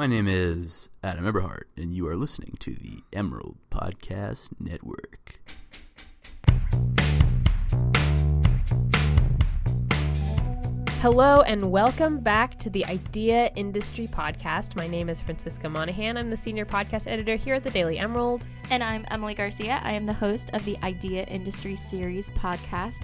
My name is Adam Eberhart, and you are listening to the Emerald Podcast Network. Hello and welcome back to the Idea Industry Podcast. My name is Francisca Monahan. I'm the senior podcast editor here at the Daily Emerald. And I'm Emily Garcia. I am the host of the Idea Industry Series podcast.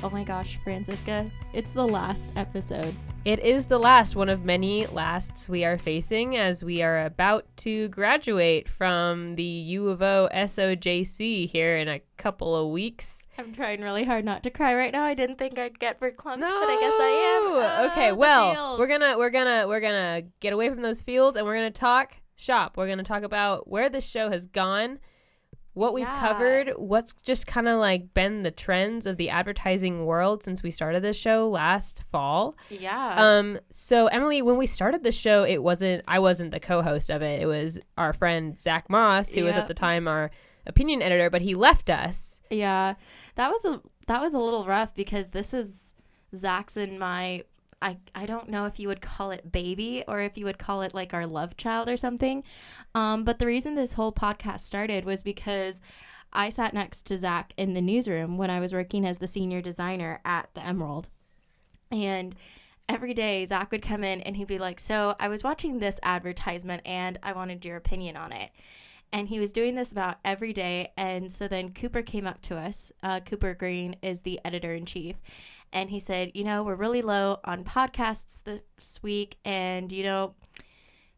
Oh my gosh, Francisca, it's the last episode. It is the last, one of many lasts we are facing as we are about to graduate from the U of O SOJC here in a couple of weeks. I'm trying really hard not to cry right now. I didn't think I'd get verklempt, no! but I guess I am. Ah, okay, well, we're gonna we're gonna we're gonna get away from those fields and we're gonna talk shop. We're gonna talk about where this show has gone, what we've yeah. covered, what's just kind of like been the trends of the advertising world since we started this show last fall. Yeah. Um. So Emily, when we started the show, it wasn't I wasn't the co-host of it. It was our friend Zach Moss, who yep. was at the time our opinion editor, but he left us. Yeah that was a that was a little rough because this is Zach's and my I, I don't know if you would call it baby or if you would call it like our love child or something. Um, but the reason this whole podcast started was because I sat next to Zach in the newsroom when I was working as the senior designer at the Emerald. And every day Zach would come in and he'd be like, So I was watching this advertisement and I wanted your opinion on it and he was doing this about every day. And so then Cooper came up to us. Uh, Cooper Green is the editor in chief. And he said, You know, we're really low on podcasts this week. And, you know,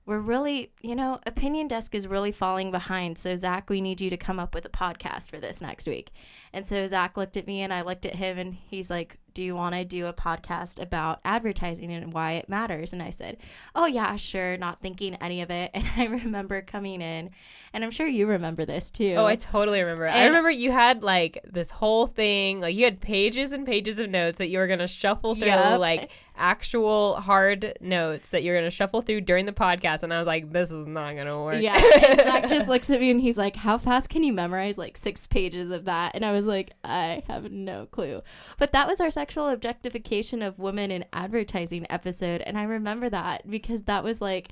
we're really, you know, Opinion Desk is really falling behind. So, Zach, we need you to come up with a podcast for this next week. And so Zach looked at me and I looked at him and he's like, Do you want to do a podcast about advertising and why it matters? And I said, Oh, yeah, sure, not thinking any of it. And I remember coming in, and I'm sure you remember this too. Oh, I totally remember. And I remember you had like this whole thing, like you had pages and pages of notes that you were going to shuffle through, yep. like actual hard notes that you're going to shuffle through during the podcast. And I was like, This is not going to work. Yeah. And Zach just looks at me and he's like, How fast can you memorize like six pages of that? And I was was like, I have no clue. But that was our sexual objectification of women in advertising episode. And I remember that because that was like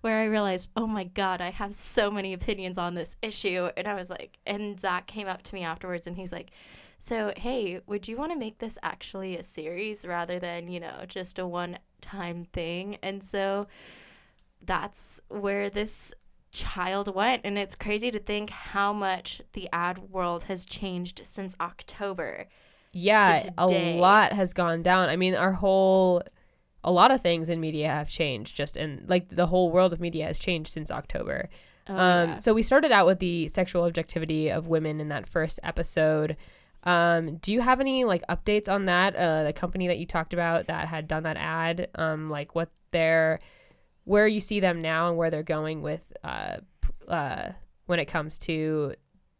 where I realized, oh my God, I have so many opinions on this issue. And I was like, and Zach came up to me afterwards and he's like, so, hey, would you want to make this actually a series rather than, you know, just a one time thing? And so that's where this child went and it's crazy to think how much the ad world has changed since October. Yeah, a lot has gone down. I mean, our whole a lot of things in media have changed just in like the whole world of media has changed since October. Oh, um, yeah. so we started out with the sexual objectivity of women in that first episode. Um, do you have any like updates on that? Uh, the company that you talked about that had done that ad, um, like what their where you see them now and where they're going with uh, uh, when it comes to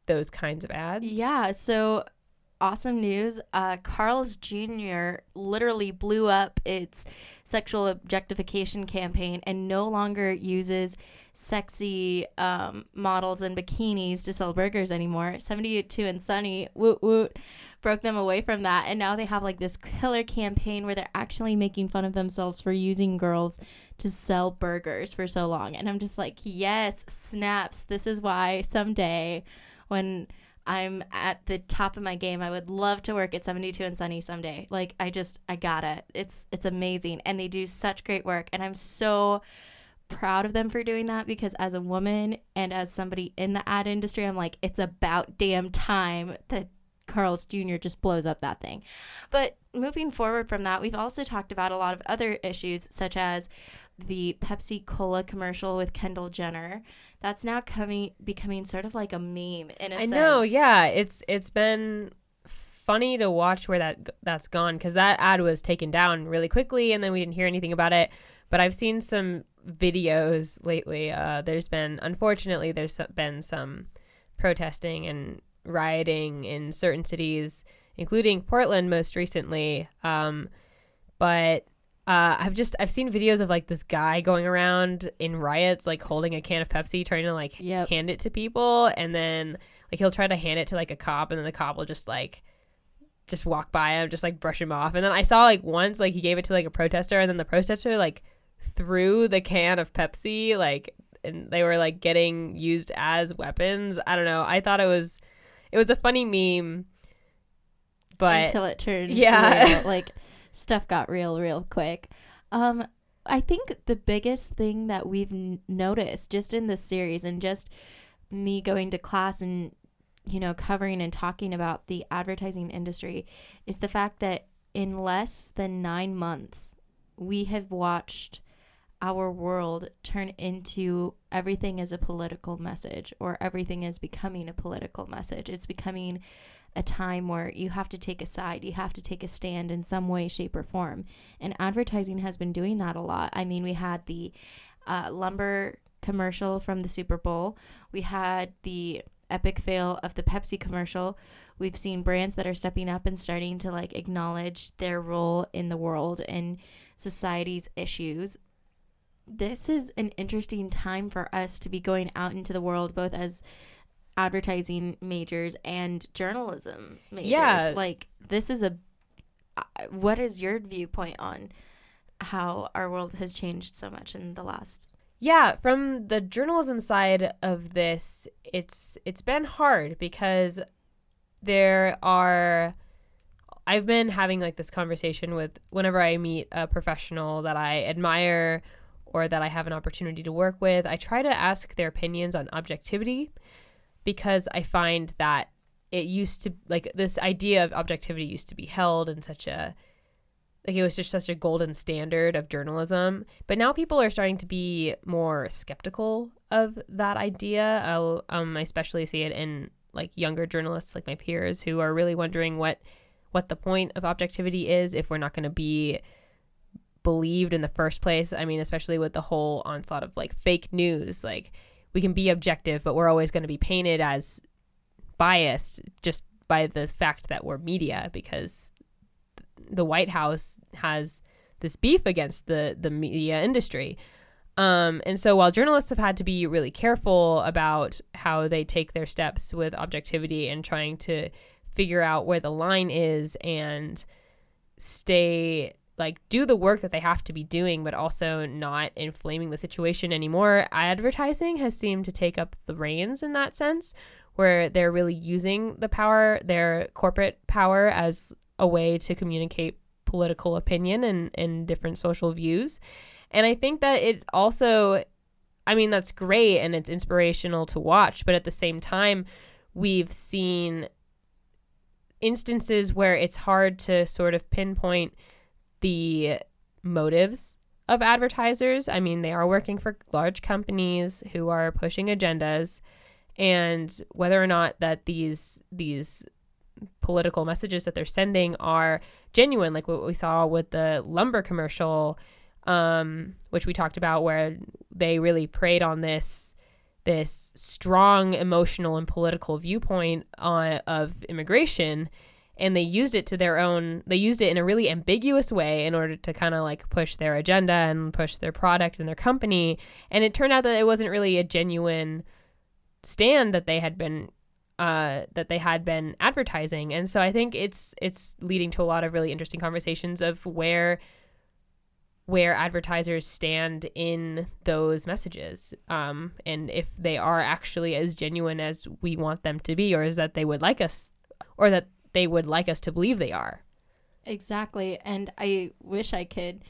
those kinds of ads. Yeah. So awesome news. Uh, Carl's Jr. literally blew up its sexual objectification campaign and no longer uses sexy um, models and bikinis to sell burgers anymore. 72 and Sunny, woot woot broke them away from that. And now they have like this killer campaign where they're actually making fun of themselves for using girls to sell burgers for so long. And I'm just like, yes, snaps. This is why someday when I'm at the top of my game, I would love to work at 72 and Sunny someday. Like I just I got it. It's it's amazing and they do such great work and I'm so proud of them for doing that because as a woman and as somebody in the ad industry, I'm like, it's about damn time that Carl's Jr. just blows up that thing. But moving forward from that, we've also talked about a lot of other issues, such as the Pepsi Cola commercial with Kendall Jenner. That's now coming becoming sort of like a meme in a I sense. know, yeah. It's it's been funny to watch where that that's gone because that ad was taken down really quickly, and then we didn't hear anything about it. But I've seen some videos lately. Uh, there's been, unfortunately, there's been some protesting and rioting in certain cities, including Portland most recently. Um, but uh, I've just I've seen videos of like this guy going around in riots, like holding a can of Pepsi, trying to like yep. hand it to people, and then like he'll try to hand it to like a cop, and then the cop will just like just walk by him, just like brush him off. And then I saw like once like he gave it to like a protester, and then the protester like threw the can of Pepsi, like, and they were like getting used as weapons. I don't know. I thought it was, it was a funny meme, but until it turned Yeah. like stuff got real real quick. Um i think the biggest thing that we've n- noticed just in this series and just me going to class and you know covering and talking about the advertising industry is the fact that in less than 9 months we have watched our world turn into everything is a political message or everything is becoming a political message. It's becoming a time where you have to take a side, you have to take a stand in some way, shape, or form. And advertising has been doing that a lot. I mean, we had the uh, lumber commercial from the Super Bowl, we had the epic fail of the Pepsi commercial. We've seen brands that are stepping up and starting to like acknowledge their role in the world and society's issues. This is an interesting time for us to be going out into the world, both as advertising majors and journalism majors. Yeah. Like this is a uh, what is your viewpoint on how our world has changed so much in the last Yeah, from the journalism side of this, it's it's been hard because there are I've been having like this conversation with whenever I meet a professional that I admire or that I have an opportunity to work with, I try to ask their opinions on objectivity because I find that it used to like this idea of objectivity used to be held in such a like it was just such a golden standard of journalism. But now people are starting to be more skeptical of that idea. I'll, um, i especially see it in like younger journalists like my peers who are really wondering what what the point of objectivity is if we're not going to be believed in the first place. I mean especially with the whole onslaught of like fake news like we can be objective but we're always going to be painted as biased just by the fact that we're media because the White House has this beef against the the media industry. Um, and so while journalists have had to be really careful about how they take their steps with objectivity and trying to figure out where the line is and stay like do the work that they have to be doing but also not inflaming the situation anymore advertising has seemed to take up the reins in that sense where they're really using the power their corporate power as a way to communicate political opinion and, and different social views. And I think that it's also, I mean, that's great and it's inspirational to watch, but at the same time, we've seen instances where it's hard to sort of pinpoint the motives of advertisers. I mean, they are working for large companies who are pushing agendas and whether or not that these these political messages that they're sending are genuine, like what we saw with the lumber commercial, um, which we talked about, where they really preyed on this this strong emotional and political viewpoint on, of immigration and they used it to their own they used it in a really ambiguous way in order to kind of like push their agenda and push their product and their company. And it turned out that it wasn't really a genuine stand that they had been uh, that they had been advertising, and so I think it's it's leading to a lot of really interesting conversations of where where advertisers stand in those messages, um, and if they are actually as genuine as we want them to be, or is that they would like us, or that they would like us to believe they are. Exactly. And I wish I could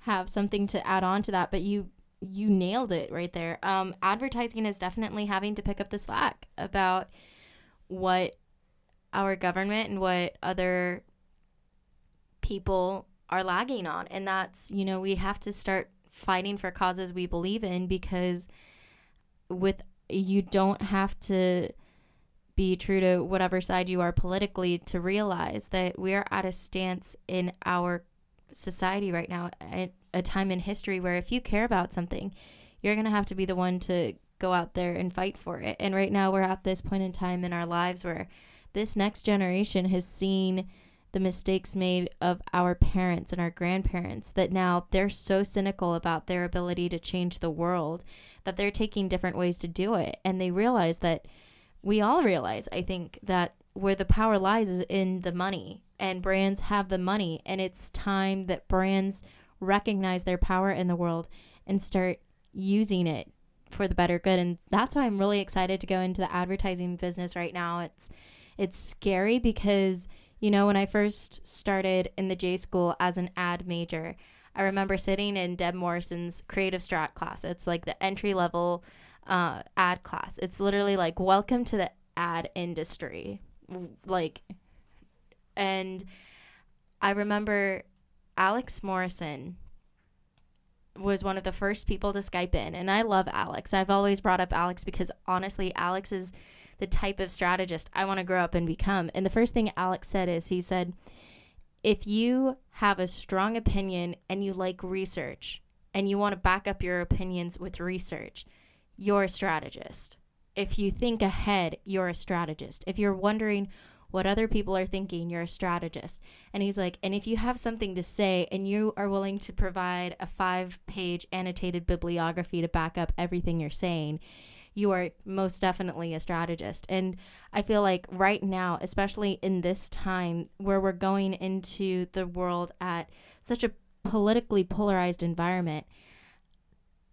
have something to add on to that, but you you nailed it right there. Um, advertising is definitely having to pick up the slack about what our government and what other people are lagging on. And that's, you know, we have to start fighting for causes we believe in because with you don't have to be true to whatever side you are politically to realize that we are at a stance in our society right now at a time in history where if you care about something you're going to have to be the one to go out there and fight for it. And right now we're at this point in time in our lives where this next generation has seen the mistakes made of our parents and our grandparents that now they're so cynical about their ability to change the world that they're taking different ways to do it and they realize that we all realize I think that where the power lies is in the money and brands have the money and it's time that brands recognize their power in the world and start using it for the better good. And that's why I'm really excited to go into the advertising business right now. It's it's scary because you know when I first started in the J school as an ad major, I remember sitting in Deb Morrison's creative strat class. It's like the entry level uh, ad class. It's literally like welcome to the ad industry, like, and I remember Alex Morrison was one of the first people to Skype in. And I love Alex. I've always brought up Alex because honestly, Alex is the type of strategist I want to grow up and become. And the first thing Alex said is he said, if you have a strong opinion and you like research and you want to back up your opinions with research, you're a strategist. If you think ahead, you're a strategist. If you're wondering what other people are thinking. You're a strategist. And he's like, and if you have something to say and you are willing to provide a five page annotated bibliography to back up everything you're saying, you are most definitely a strategist. And I feel like right now, especially in this time where we're going into the world at such a politically polarized environment,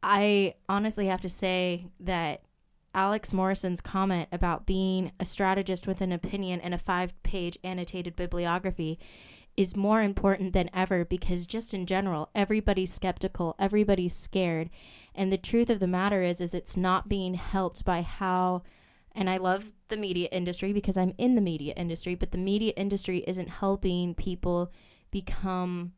I honestly have to say that Alex Morrison's comment about being a strategist with an opinion and a five page annotated bibliography is more important than ever because just in general everybody's skeptical everybody's scared and the truth of the matter is is it's not being helped by how and I love the media industry because I'm in the media industry but the media industry isn't helping people become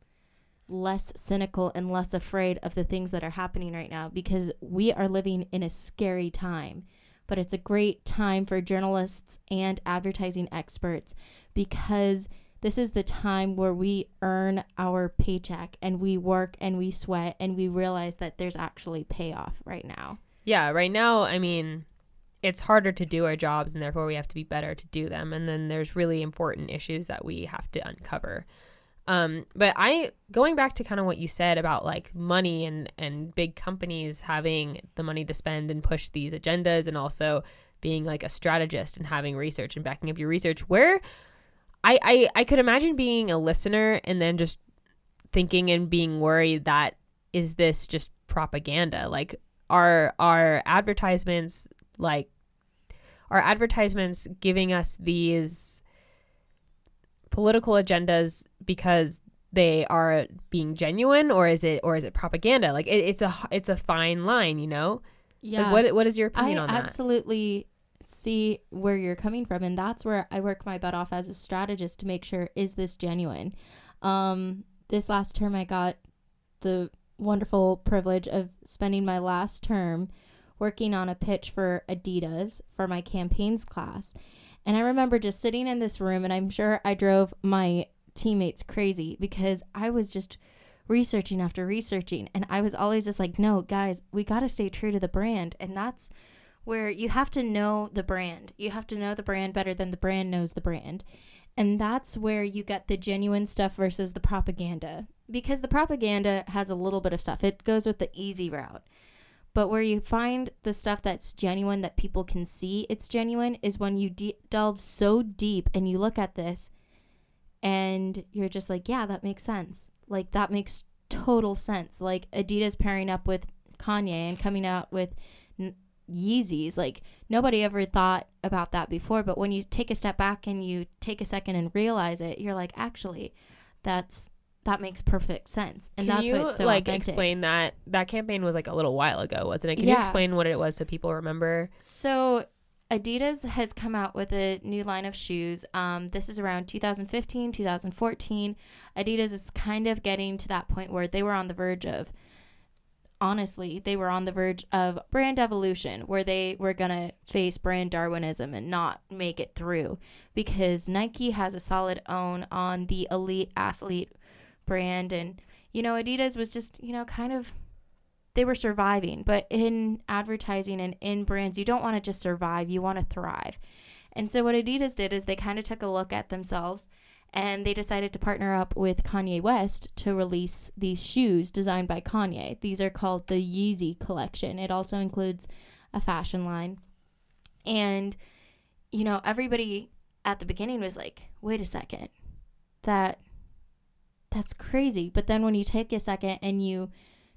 less cynical and less afraid of the things that are happening right now because we are living in a scary time. But it's a great time for journalists and advertising experts because this is the time where we earn our paycheck and we work and we sweat and we realize that there's actually payoff right now. Yeah, right now, I mean, it's harder to do our jobs and therefore we have to be better to do them. And then there's really important issues that we have to uncover. Um, but I going back to kind of what you said about like money and and big companies having the money to spend and push these agendas and also being like a strategist and having research and backing up your research where I, I I could imagine being a listener and then just thinking and being worried that is this just propaganda? Like are are advertisements like are advertisements giving us these political agendas because they are being genuine or is it or is it propaganda like it, it's a it's a fine line you know Yeah. like what what is your opinion I on that absolutely see where you're coming from and that's where I work my butt off as a strategist to make sure is this genuine. Um this last term I got the wonderful privilege of spending my last term working on a pitch for Adidas for my campaigns class. And I remember just sitting in this room and I'm sure I drove my teammates crazy because I was just researching after researching and I was always just like, "No, guys, we got to stay true to the brand." And that's where you have to know the brand. You have to know the brand better than the brand knows the brand. And that's where you get the genuine stuff versus the propaganda. Because the propaganda has a little bit of stuff, it goes with the easy route. But where you find the stuff that's genuine that people can see it's genuine is when you de- delve so deep and you look at this and you're just like, yeah, that makes sense. Like, that makes total sense. Like, Adidas pairing up with Kanye and coming out with n- Yeezys. Like nobody ever thought about that before, but when you take a step back and you take a second and realize it, you're like, actually, that's that makes perfect sense, and Can that's you why it's so like authentic. explain that that campaign was like a little while ago, wasn't it? Can you explain what it was so people remember? So Adidas has come out with a new line of shoes. Um, this is around 2015, 2014. Adidas is kind of getting to that point where they were on the verge of, honestly, they were on the verge of brand evolution, where they were going to face brand Darwinism and not make it through because Nike has a solid own on the elite athlete brand. And, you know, Adidas was just, you know, kind of they were surviving. But in advertising and in brands, you don't want to just survive, you want to thrive. And so what Adidas did is they kind of took a look at themselves and they decided to partner up with Kanye West to release these shoes designed by Kanye. These are called the Yeezy collection. It also includes a fashion line. And you know, everybody at the beginning was like, "Wait a second. That that's crazy. But then when you take a second and you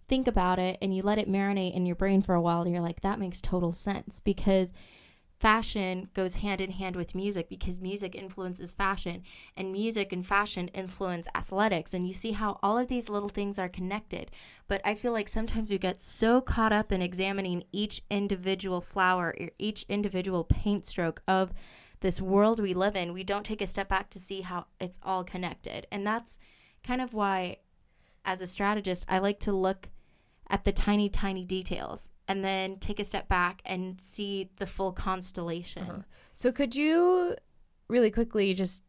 think about it and you let it marinate in your brain for a while, you're like, that makes total sense because fashion goes hand in hand with music because music influences fashion and music and fashion influence athletics. And you see how all of these little things are connected. But i feel like sometimes we get so caught up in examining each individual flower or each individual paint stroke of this world we live in we don't take a step back to see how it's all connected. And that's kind of why as a strategist i like to look at the tiny tiny details and then take a step back and see the full constellation. Uh-huh. So could you really quickly just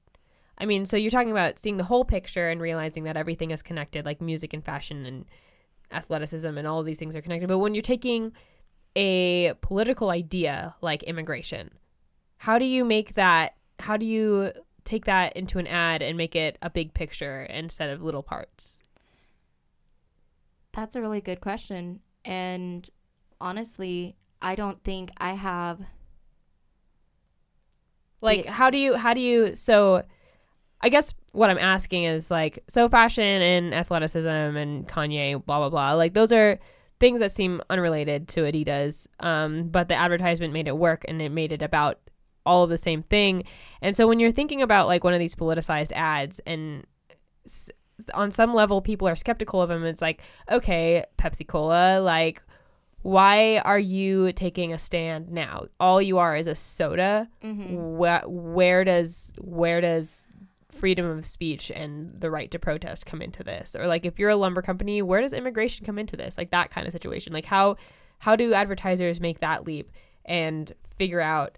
I mean, so you're talking about seeing the whole picture and realizing that everything is connected like music and fashion and athleticism and all these things are connected. But when you're taking a political idea like immigration, how do you make that how do you take that into an ad and make it a big picture instead of little parts? That's a really good question. And honestly, I don't think I have like how do you how do you so I guess what I'm asking is like so fashion and athleticism and Kanye blah blah blah like those are things that seem unrelated to Adidas um but the advertisement made it work and it made it about all of the same thing and so when you're thinking about like one of these politicized ads and on some level people are skeptical of them it's like okay Pepsi Cola like why are you taking a stand now? All you are is a soda. Mm-hmm. Where, where does where does freedom of speech and the right to protest come into this? Or like if you're a lumber company, where does immigration come into this? Like that kind of situation. Like how how do advertisers make that leap and figure out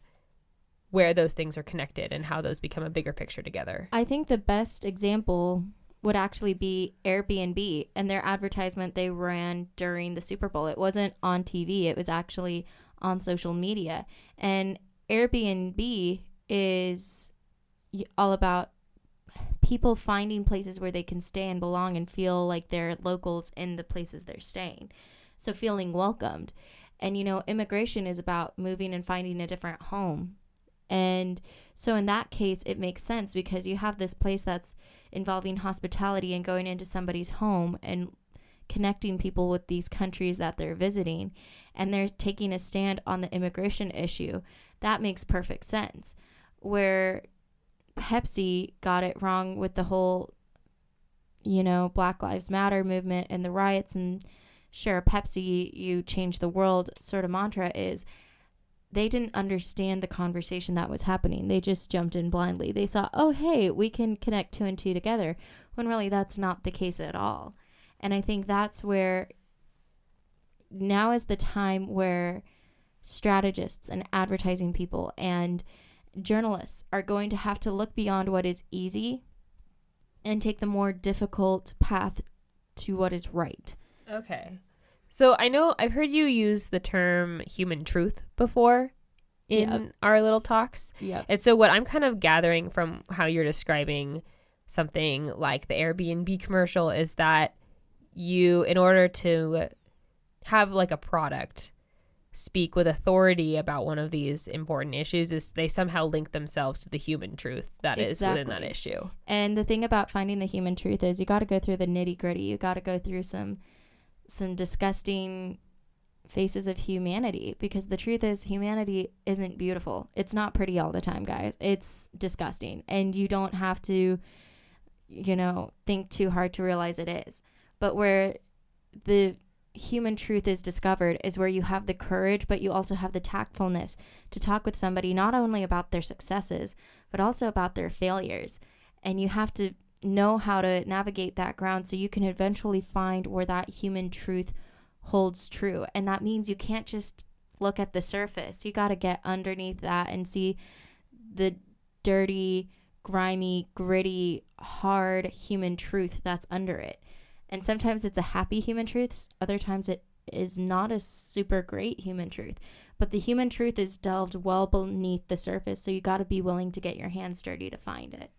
where those things are connected and how those become a bigger picture together? I think the best example would actually be Airbnb and their advertisement they ran during the Super Bowl. It wasn't on TV, it was actually on social media. And Airbnb is all about people finding places where they can stay and belong and feel like they're locals in the places they're staying. So feeling welcomed. And you know, immigration is about moving and finding a different home. And so in that case, it makes sense because you have this place that's involving hospitality and going into somebody's home and connecting people with these countries that they're visiting and they're taking a stand on the immigration issue. That makes perfect sense. Where Pepsi got it wrong with the whole, you know, Black Lives Matter movement and the riots and share a Pepsi, you change the world sort of mantra is they didn't understand the conversation that was happening. They just jumped in blindly. They saw, oh, hey, we can connect two and two together, when really that's not the case at all. And I think that's where now is the time where strategists and advertising people and journalists are going to have to look beyond what is easy and take the more difficult path to what is right. Okay. So I know I've heard you use the term human truth before in yep. our little talks. Yeah. And so what I'm kind of gathering from how you're describing something like the Airbnb commercial is that you in order to have like a product speak with authority about one of these important issues is they somehow link themselves to the human truth that exactly. is within that issue. And the thing about finding the human truth is you got to go through the nitty gritty. You got to go through some some disgusting faces of humanity because the truth is humanity isn't beautiful. It's not pretty all the time, guys. It's disgusting and you don't have to you know, think too hard to realize it is. But where the human truth is discovered is where you have the courage but you also have the tactfulness to talk with somebody not only about their successes but also about their failures. And you have to know how to navigate that ground so you can eventually find where that human truth holds true. And that means you can't just look at the surface. You got to get underneath that and see the dirty, grimy, gritty, hard human truth that's under it. And sometimes it's a happy human truth, other times it is not a super great human truth. But the human truth is delved well beneath the surface, so you got to be willing to get your hands dirty to find it.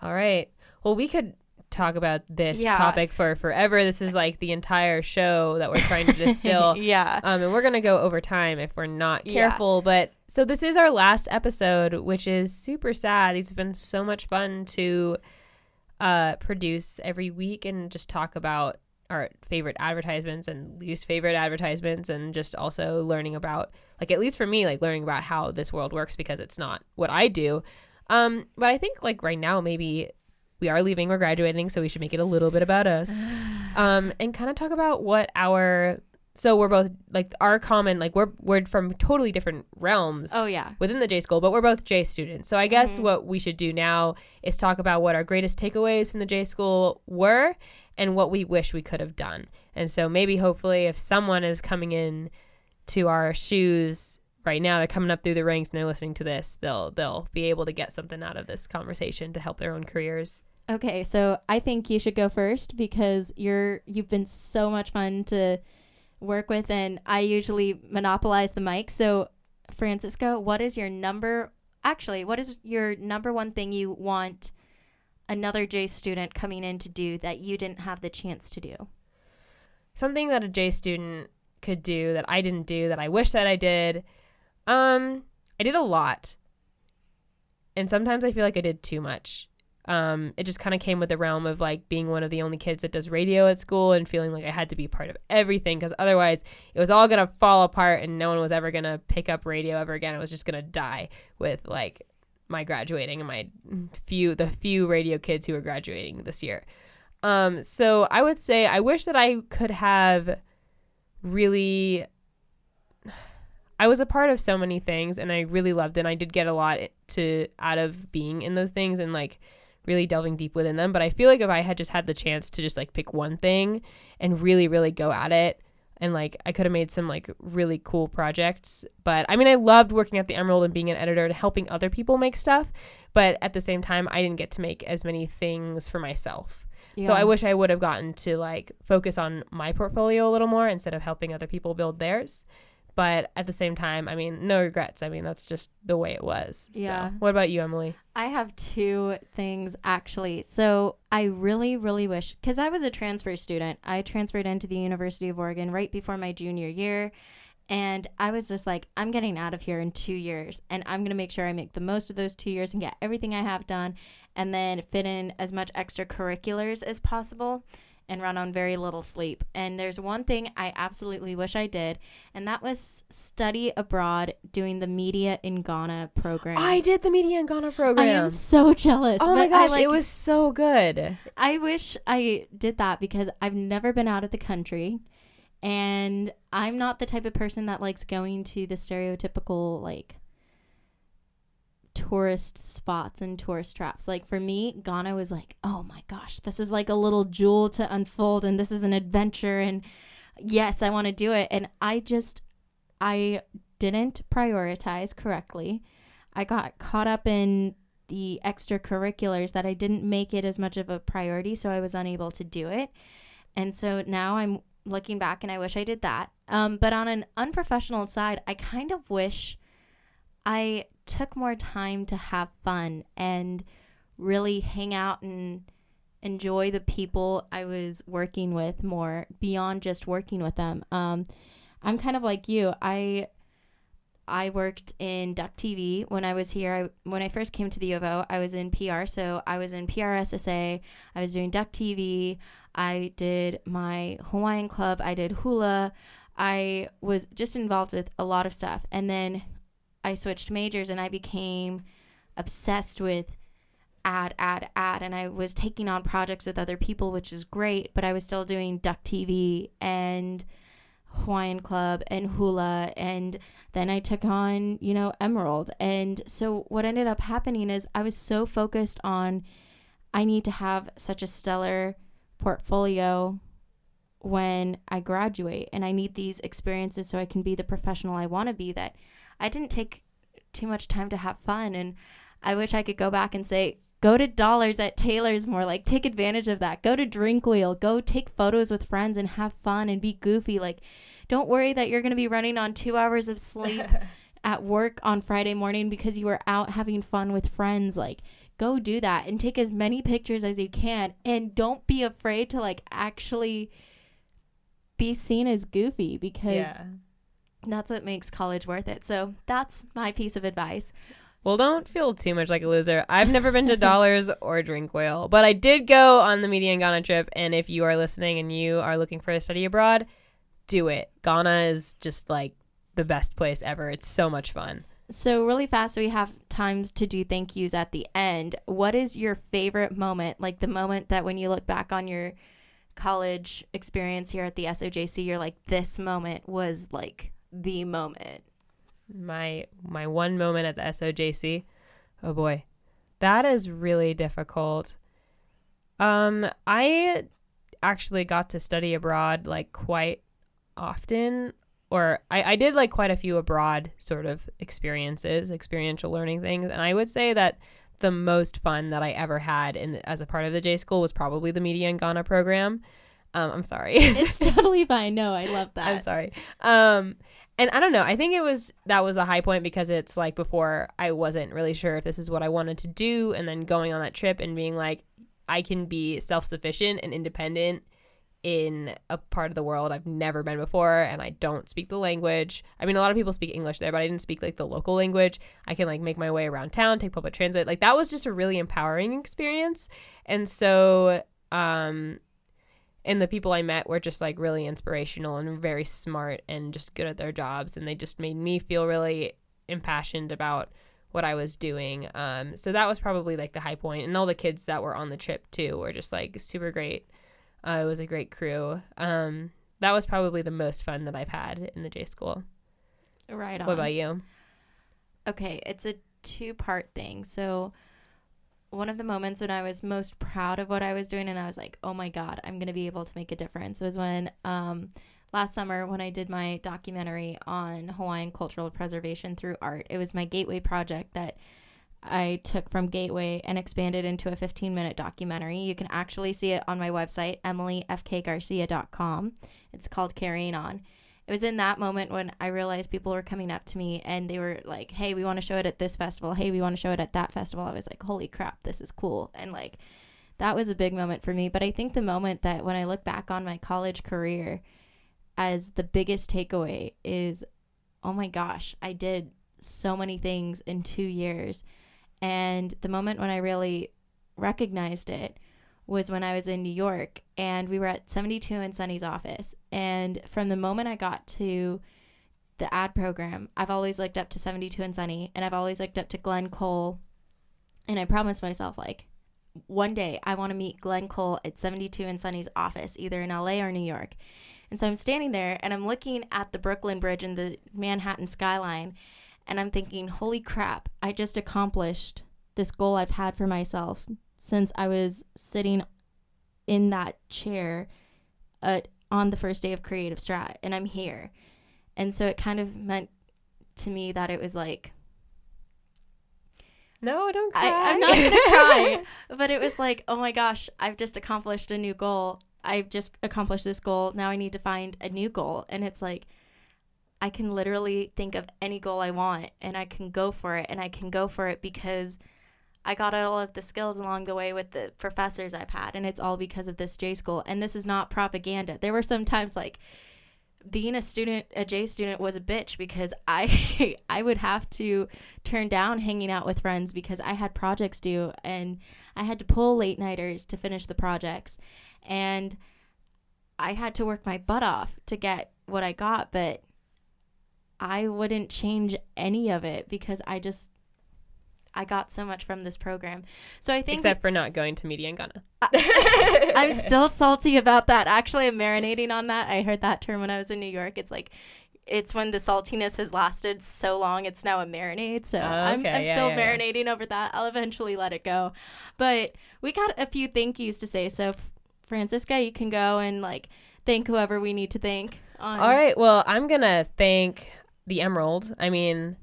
All right. Well, we could talk about this yeah. topic for forever. This is like the entire show that we're trying to distill. yeah. Um, and we're gonna go over time if we're not careful. Yeah. But so this is our last episode, which is super sad. These have been so much fun to uh, produce every week and just talk about our favorite advertisements and least favorite advertisements and just also learning about like at least for me like learning about how this world works because it's not what I do. Um but I think like right now maybe we are leaving we're graduating so we should make it a little bit about us. Um and kind of talk about what our so we're both like our common like we're we're from totally different realms Oh yeah. within the J school, but we're both J students. So I guess Mhm. what we should do now is talk about what our greatest takeaways from the J school were and what we wish we could have done. And so maybe hopefully if someone is coming in to our shoes right now, they're coming up through the ranks and they're listening to this, they'll they'll be able to get something out of this conversation to help their own careers. Okay, so I think you should go first because you're you've been so much fun to work with and I usually monopolize the mic. So Francisca, what is your number actually, what is your number one thing you want another J student coming in to do that you didn't have the chance to do? something that a J student could do that I didn't do that I wish that I did. Um, I did a lot. And sometimes I feel like I did too much. Um, it just kind of came with the realm of like being one of the only kids that does radio at school and feeling like I had to be part of everything because otherwise it was all gonna fall apart and no one was ever gonna pick up radio ever again. It was just gonna die with like my graduating and my few the few radio kids who were graduating this year. Um, so I would say I wish that I could have really. I was a part of so many things, and I really loved it. And I did get a lot to out of being in those things and like really delving deep within them. But I feel like if I had just had the chance to just like pick one thing and really, really go at it, and like I could have made some like really cool projects. But I mean, I loved working at the Emerald and being an editor and helping other people make stuff. But at the same time, I didn't get to make as many things for myself. So I wish I would have gotten to like focus on my portfolio a little more instead of helping other people build theirs. But at the same time, I mean, no regrets. I mean, that's just the way it was. Yeah. So, what about you, Emily? I have two things actually. So I really, really wish because I was a transfer student. I transferred into the University of Oregon right before my junior year. And I was just like, I'm getting out of here in two years. And I'm going to make sure I make the most of those two years and get everything I have done and then fit in as much extracurriculars as possible and run on very little sleep. And there's one thing I absolutely wish I did, and that was study abroad doing the Media in Ghana program. I did the Media in Ghana program. I am so jealous. oh my but I, gosh, like- it was so good. I wish I did that because I've never been out of the country. And I'm not the type of person that likes going to the stereotypical, like, tourist spots and tourist traps. Like, for me, Ghana was like, oh my gosh, this is like a little jewel to unfold, and this is an adventure. And yes, I want to do it. And I just, I didn't prioritize correctly. I got caught up in the extracurriculars that I didn't make it as much of a priority, so I was unable to do it. And so now I'm looking back and I wish I did that. Um, but on an unprofessional side, I kind of wish I took more time to have fun and really hang out and enjoy the people I was working with more beyond just working with them. Um, I'm kind of like you. I I worked in Duck TV when I was here. I, when I first came to the U of O, I was in PR. So I was in PRSSA. I was doing Duck TV. I did my Hawaiian Club. I did hula. I was just involved with a lot of stuff. And then I switched majors and I became obsessed with ad, ad, ad. And I was taking on projects with other people, which is great. But I was still doing Duck TV and Hawaiian Club and hula. And then I took on, you know, Emerald. And so what ended up happening is I was so focused on I need to have such a stellar portfolio when I graduate and I need these experiences so I can be the professional I want to be that I didn't take too much time to have fun and I wish I could go back and say go to dollars at Taylor's more like take advantage of that. Go to drink wheel. Go take photos with friends and have fun and be goofy. Like don't worry that you're going to be running on 2 hours of sleep at work on Friday morning because you were out having fun with friends. Like go do that and take as many pictures as you can and don't be afraid to like actually be seen as goofy because that's what makes college worth it. So that's my piece of advice. Well, don't feel too much like a loser. I've never been to Dollars or Drink Whale, but I did go on the Media and Ghana trip. And if you are listening and you are looking for a study abroad, do it. Ghana is just like the best place ever. It's so much fun. So, really fast, so we have times to do thank yous at the end. What is your favorite moment? Like the moment that when you look back on your college experience here at the SOJC, you're like, this moment was like the moment. My my one moment at the SOJC. Oh boy. That is really difficult. Um I actually got to study abroad like quite often or I, I did like quite a few abroad sort of experiences, experiential learning things, and I would say that the most fun that I ever had in as a part of the J school was probably the Media in Ghana program. Um, I'm sorry. It's totally fine. No, I love that. I'm sorry. Um, and I don't know. I think it was that was a high point because it's like before I wasn't really sure if this is what I wanted to do, and then going on that trip and being like, I can be self sufficient and independent in a part of the world I've never been before and I don't speak the language. I mean a lot of people speak English there, but I didn't speak like the local language. I can like make my way around town, take public transit. Like that was just a really empowering experience. And so um and the people I met were just like really inspirational and very smart and just good at their jobs and they just made me feel really impassioned about what I was doing. Um so that was probably like the high point and all the kids that were on the trip too were just like super great uh, it was a great crew. Um, that was probably the most fun that I've had in the J school. Right on. What about you? Okay, it's a two part thing. So, one of the moments when I was most proud of what I was doing and I was like, oh my God, I'm going to be able to make a difference was when um, last summer when I did my documentary on Hawaiian cultural preservation through art. It was my gateway project that I took from Gateway and expanded into a 15 minute documentary. You can actually see it on my website, emilyfkgarcia.com. It's called Carrying On. It was in that moment when I realized people were coming up to me and they were like, hey, we want to show it at this festival. Hey, we want to show it at that festival. I was like, holy crap, this is cool. And like, that was a big moment for me. But I think the moment that when I look back on my college career as the biggest takeaway is, oh my gosh, I did so many things in two years and the moment when I really recognized it was when I was in New York and we were at 72 and Sunny's office. And from the moment I got to the ad program, I've always looked up to 72 and Sunny and I've always looked up to Glenn Cole. And I promised myself, like, one day I want to meet Glenn Cole at 72 and Sunny's office, either in LA or New York. And so I'm standing there and I'm looking at the Brooklyn Bridge and the Manhattan skyline and I'm thinking, holy crap, I just accomplished this goal I've had for myself since I was sitting in that chair uh, on the first day of Creative Strat, and I'm here. And so it kind of meant to me that it was like, no, don't cry. I, am not gonna cry, but it was like, oh my gosh, I've just accomplished a new goal. I've just accomplished this goal. Now I need to find a new goal, and it's like, I can literally think of any goal I want and I can go for it. And I can go for it because I got all of the skills along the way with the professors I've had. And it's all because of this J school. And this is not propaganda. There were some times like being a student, a J student was a bitch because I I would have to turn down hanging out with friends because I had projects due and I had to pull late nighters to finish the projects. And I had to work my butt off to get what I got, but I wouldn't change any of it because I just I got so much from this program. So I think except for not going to Media in Ghana. I'm still salty about that. Actually, I'm marinating on that. I heard that term when I was in New York. It's like it's when the saltiness has lasted so long, it's now a marinade. So oh, okay, I'm, I'm yeah, still yeah, marinating yeah. over that. I'll eventually let it go. But we got a few thank yous to say. So, Francisca, you can go and like thank whoever we need to thank. On- All right. Well, I'm going to thank the Emerald. I mean,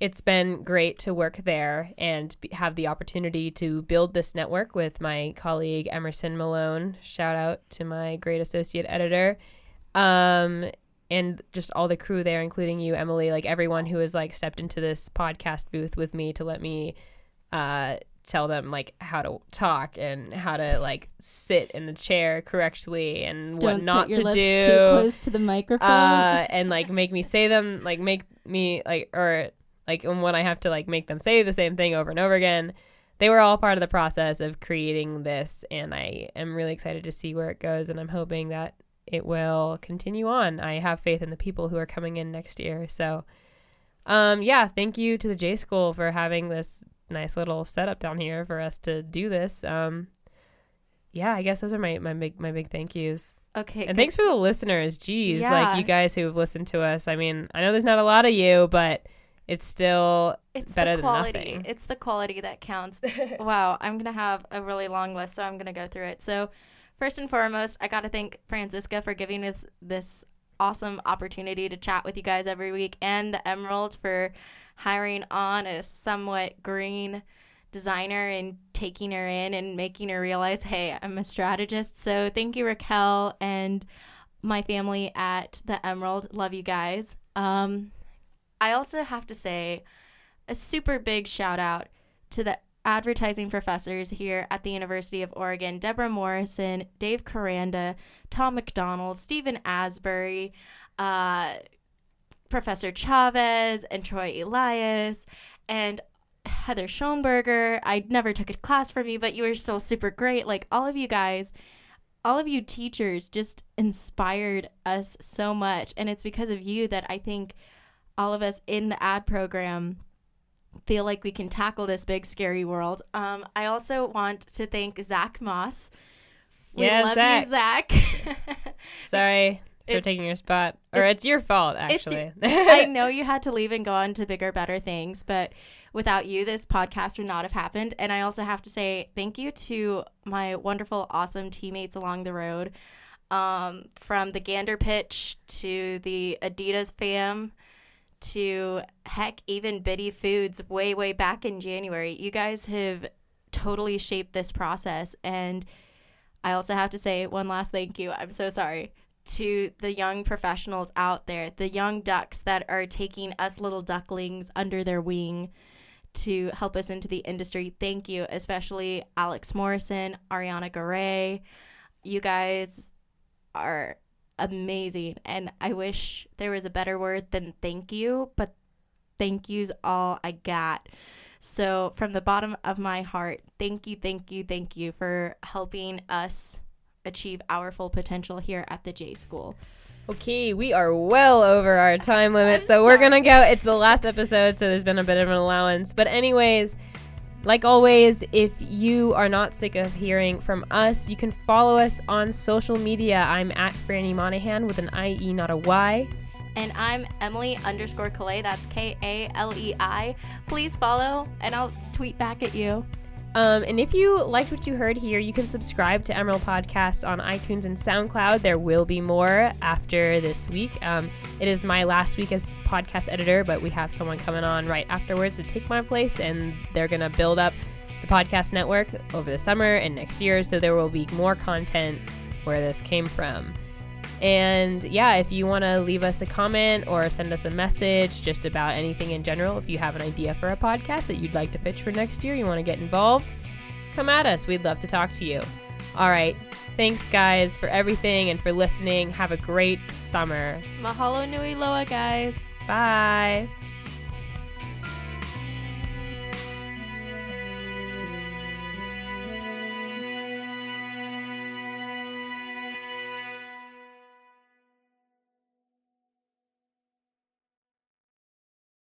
it's been great to work there and have the opportunity to build this network with my colleague Emerson Malone. Shout out to my great associate editor. Um, and just all the crew there, including you, Emily, like everyone who has like stepped into this podcast booth with me to let me uh, tell them like how to talk and how to like sit in the chair correctly and Don't what not to do. Too close to the microphone. Uh, and like make me say them, like make me like or like and when I have to like make them say the same thing over and over again. They were all part of the process of creating this, and I am really excited to see where it goes. And I'm hoping that it will continue on. I have faith in the people who are coming in next year. So, um, yeah, thank you to the J School for having this nice little setup down here for us to do this. Um, yeah, I guess those are my my big my big thank yous. Okay. And thanks for the listeners. Geez, Yeah. like you guys who have listened to us. I mean, I know there's not a lot of you, but it's still It's better the than quality. nothing. It's the quality that counts. wow, I'm gonna have a really long list, so I'm gonna go through it. So, first and foremost, I gotta thank Francisca for giving us this awesome opportunity to chat with you guys every week, and the Emerald for hiring on a somewhat green designer and taking her in and making her realize, hey, I'm a strategist. So, thank you, Raquel, and my family at the Emerald. Love you guys. Um, I also have to say a super big shout out to the advertising professors here at the University of Oregon Deborah Morrison, Dave Koranda, Tom McDonald, Stephen Asbury, uh, Professor Chavez, and Troy Elias, and Heather Shoenberger. I never took a class from you, but you were still super great. Like all of you guys, all of you teachers just inspired us so much. And it's because of you that I think all of us in the ad program feel like we can tackle this big scary world. Um, I also want to thank Zach Moss. We Yeah, love Zach. you, Zach. sorry for It's- taking your spot, or it's, your fault it's actually. I know you had to leave and go on to bigger, better things, but without you, this podcast would not have happened. And I also have to say thank you to my wonderful, awesome teammates along the road. Um, from the Gander pitch to the Adidas fam to heck, even Biddy Foods way, way back in January. You guys have totally shaped this process. And I also have to say one last thank you. I'm so sorry to the young professionals out there, the young ducks that are taking us little ducklings under their wing to help us into the industry. Thank you, especially Alex Morrison, Ariana Garay. You guys are amazing. And I wish there was a better word than thank you, but thank you's all I got. So, from the bottom of my heart, thank you, thank you, thank you for helping us achieve our full potential here at the J School. Okay, we are well over our time limit, I'm so we're gonna go. It's the last episode, so there's been a bit of an allowance. But, anyways, like always, if you are not sick of hearing from us, you can follow us on social media. I'm at Franny Monahan with an IE, not a Y. And I'm Emily underscore Kalei. That's K A L E I. Please follow, and I'll tweet back at you. Um, and if you liked what you heard here, you can subscribe to Emerald Podcasts on iTunes and SoundCloud. There will be more after this week. Um, it is my last week as podcast editor, but we have someone coming on right afterwards to take my place, and they're going to build up the podcast network over the summer and next year. So there will be more content where this came from. And yeah, if you want to leave us a comment or send us a message just about anything in general, if you have an idea for a podcast that you'd like to pitch for next year, you want to get involved, come at us. We'd love to talk to you. All right. Thanks, guys, for everything and for listening. Have a great summer. Mahalo nui loa, guys. Bye.